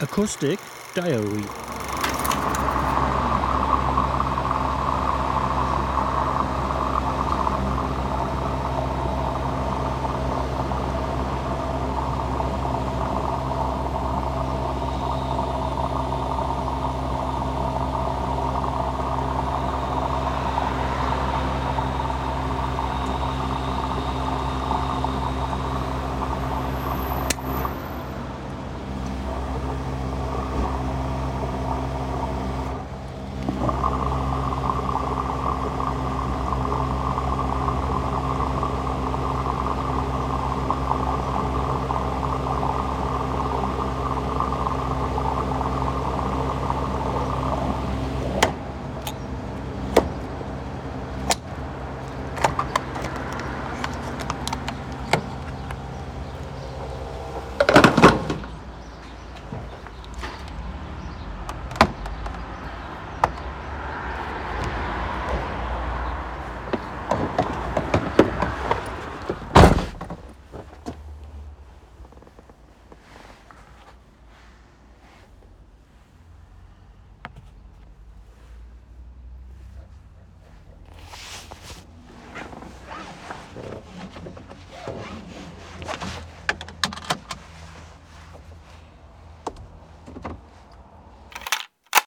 Acoustic Diary.